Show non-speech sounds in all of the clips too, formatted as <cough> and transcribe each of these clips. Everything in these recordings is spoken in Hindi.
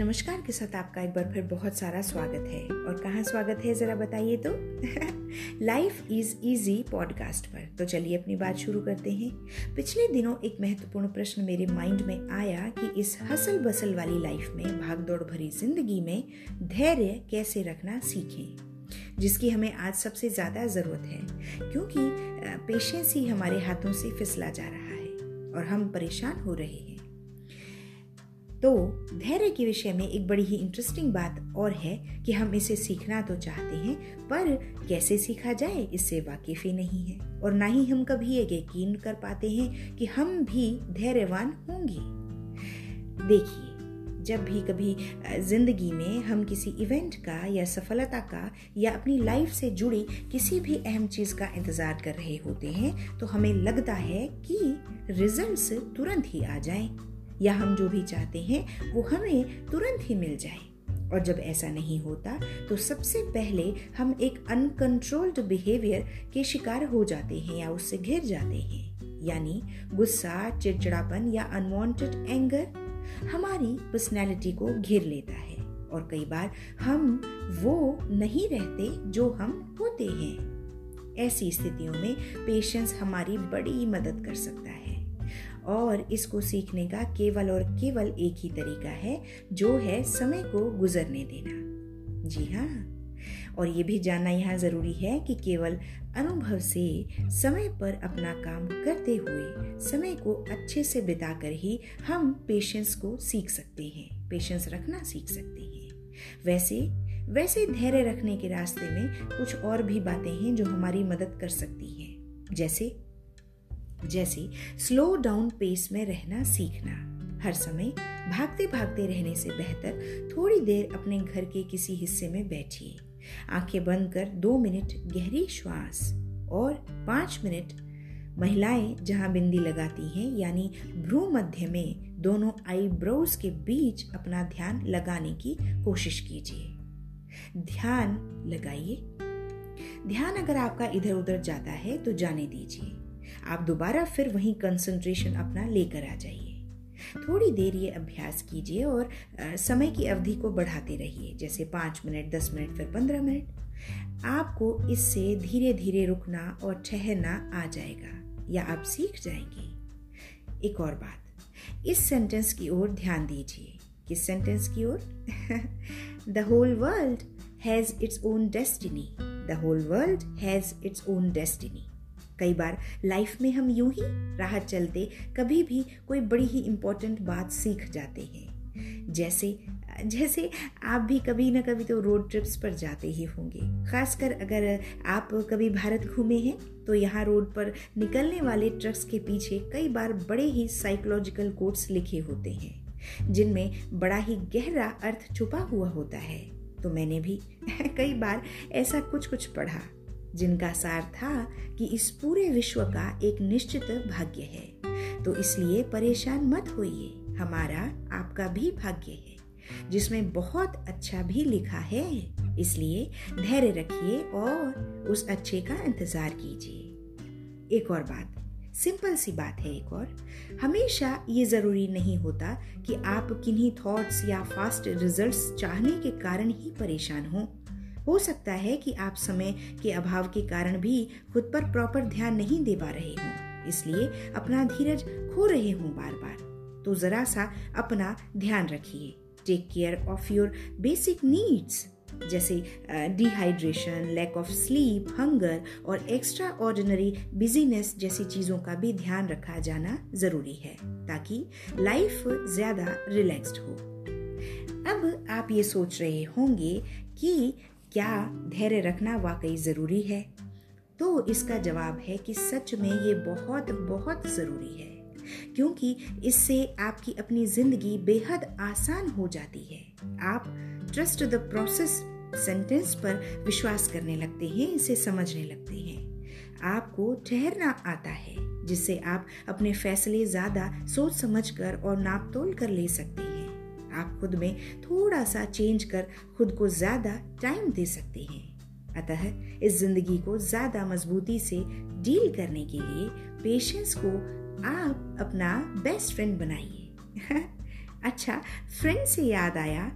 नमस्कार के साथ आपका एक बार फिर बहुत सारा स्वागत है। और कहाँ स्वागत है, ज़रा बताइए तो? लाइफ इज़ इजी पॉडकास्ट पर। तो चलिए अपनी बात शुरू करते हैं। पिछले दिनों एक महत्वपूर्ण प्रश्न मेरे माइंड में आया कि इस हसल बसल वाली लाइफ में, भागदौड़ भरी ज़िंदगी में धैर्य कैसे रखना सीखें? जिसकी हमें आज सबसे ज़्यादा ज़रूरत है। क्योंकि पेशेंस ही हमारे हाथों से फिसला जा रहा है और हम परेशान हो रहे हैं। तो धैर्य के विषय में एक बड़ी ही इंटरेस्टिंग बात और है कि हम इसे सीखना तो चाहते हैं, पर कैसे सीखा जाए, इससे वाकिफ ही नहीं है। और ना ही हम कभी ये यकीन कर पाते हैं कि हम भी धैर्यवान होंगे। देखिए, जब भी कभी ज़िंदगी में हम किसी इवेंट का या सफलता का या अपनी लाइफ से जुड़ी किसी भी अहम चीज़ का इंतज़ार कर रहे होते हैं तो हमें लगता है कि रिजल्ट्स तुरंत ही आ जाएँ। या हम जो भी चाहते हैं, वो हमें तुरंत ही मिल जाए। और जब ऐसा नहीं होता तो सबसे पहले हम एक अनकंट्रोल्ड बिहेवियर के शिकार हो जाते हैं या उससे घिर जाते हैं। यानी गुस्सा, चिड़चिड़ापन या अनवांटेड एंगर हमारी पर्सनैलिटी को घिर लेता है। और कई बार हम वो नहीं रहते जो हम होते हैं। ऐसी स्थितियों में पेशेंस हमारी बड़ी मदद कर सकता है। और इसको सीखने का केवल और केवल एक ही तरीका है, जो है समय को गुजरने देना। जी हाँ। और ये भी जानना यहाँ ज़रूरी है कि केवल अनुभव से समय पर अपना काम करते हुए समय को अच्छे से बिताकर ही हम पेशेंस को सीख सकते हैं पेशेंस रखना सीख सकते हैं। वैसे वैसे धैर्य रखने के रास्ते में कुछ और भी बातें हैं जो हमारी मदद कर सकती हैं। जैसे जैसे स्लो डाउन पेस में रहना सीखना। हर समय भागते भागते रहने से बेहतर थोड़ी देर अपने घर के किसी हिस्से में बैठिए। आँखें बंद कर दो मिनट गहरी श्वास और पाँच मिनट महिलाएँ जहाँ बिंदी लगाती हैं, यानी भ्रू मध्य में दोनों आईब्रोज के बीच अपना ध्यान लगाने की कोशिश कीजिए। ध्यान लगाइए। ध्यान अगर आपका इधर उधर जाता है तो जाने दीजिए। आप दोबारा फिर वही कंसंट्रेशन अपना लेकर आ जाइए। थोड़ी देर ये अभ्यास कीजिए और समय की अवधि को बढ़ाते रहिए, जैसे पाँच मिनट, दस मिनट, फिर पंद्रह मिनट। आपको इससे धीरे धीरे रुकना और ठहरना आ जाएगा, या आप सीख जाएँगे। एक और बात, इस सेंटेंस की ओर ध्यान दीजिए। किस सेंटेंस की ओर? The whole world has its own destiny the whole world has its own destiny कई बार लाइफ में हम यूँ ही राह चलते, कभी भी कोई बड़ी ही इम्पोर्टेंट बात सीख जाते हैं। जैसे जैसे आप भी कभी ना कभी तो रोड ट्रिप्स पर जाते ही होंगे। खासकर अगर आप कभी भारत घूमे हैं तो यहाँ रोड पर निकलने वाले ट्रक्स के पीछे कई बार बड़े ही साइकोलॉजिकल कोट्स लिखे होते हैं, जिनमें बड़ा ही गहरा अर्थ छुपा हुआ होता है। तो मैंने भी <laughs> कई बार ऐसा कुछ कुछ पढ़ा। जिनका सार था कि इस पूरे विश्व का एक निश्चित भाग्य है। तो इसलिए परेशान मत होइए, हमारा आपका भी भाग्य है, जिसमें बहुत अच्छा भी लिखा है। इसलिए धैर्य रखिए और उस अच्छे का इंतज़ार कीजिए। एक और बात, सिंपल सी बात है एक और। हमेशा ये ज़रूरी नहीं होता कि आप किन्हीं थॉट्स या फास्ट रिजल्ट्स चाहने के कारण ही परेशान हों। हो सकता है कि आप समय के अभाव के कारण भी खुद पर प्रॉपर ध्यान नहीं दे पा रहे हों, इसलिए अपना धीरज खो रहे हों बार बार तो जरा सा अपना ध्यान रखिए। Take care of your basic needs जैसे dehydration lack of sleep hunger और एक्स्ट्रा ऑर्डिनरी बिजीनेस जैसी चीज़ों का भी ध्यान रखा जाना ज़रूरी है, ताकि लाइफ ज़्यादा रिलैक्स्ड हो। अब आप ये सोच रहे होंगे कि क्या धैर्य रखना वाकई ज़रूरी है? तो इसका जवाब है कि सच में ये बहुत बहुत ज़रूरी है, क्योंकि इससे आपकी अपनी ज़िंदगी बेहद आसान हो जाती है। आप ट्रस्ट द प्रोसेस सेंटेंस पर विश्वास करने लगते हैं, इसे समझने लगते हैं। आपको ठहरना आता है, जिससे आप अपने फैसले ज़्यादा सोच समझकर और नाप तोल कर ले सकते हैं आप खुद में थोड़ा सा चेंज कर खुद को ज़्यादा टाइम दे सकते हैं। अतः इस ज़िंदगी को ज़्यादा मजबूती से डील करने के लिए पेशेंस को आप अपना बेस्ट फ्रेंड बनाइए। <laughs> अच्छा फ्रेंड से याद आया?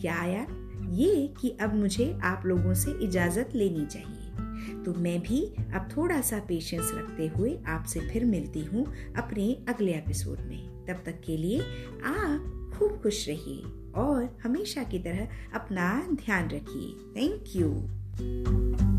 क्या आया? ये कि अब मुझे आप लोगों से इजाज़त लेनी चाहिए। तो मैं भी अब थोड़ा सा पेशेंस रखते हुए आपसे फिर मिलती हूँ अपने अगले एपिसोड में। तब तक के लिए आप खूब खुश रहिए और हमेशा की तरह अपना ध्यान रखिए। Thank you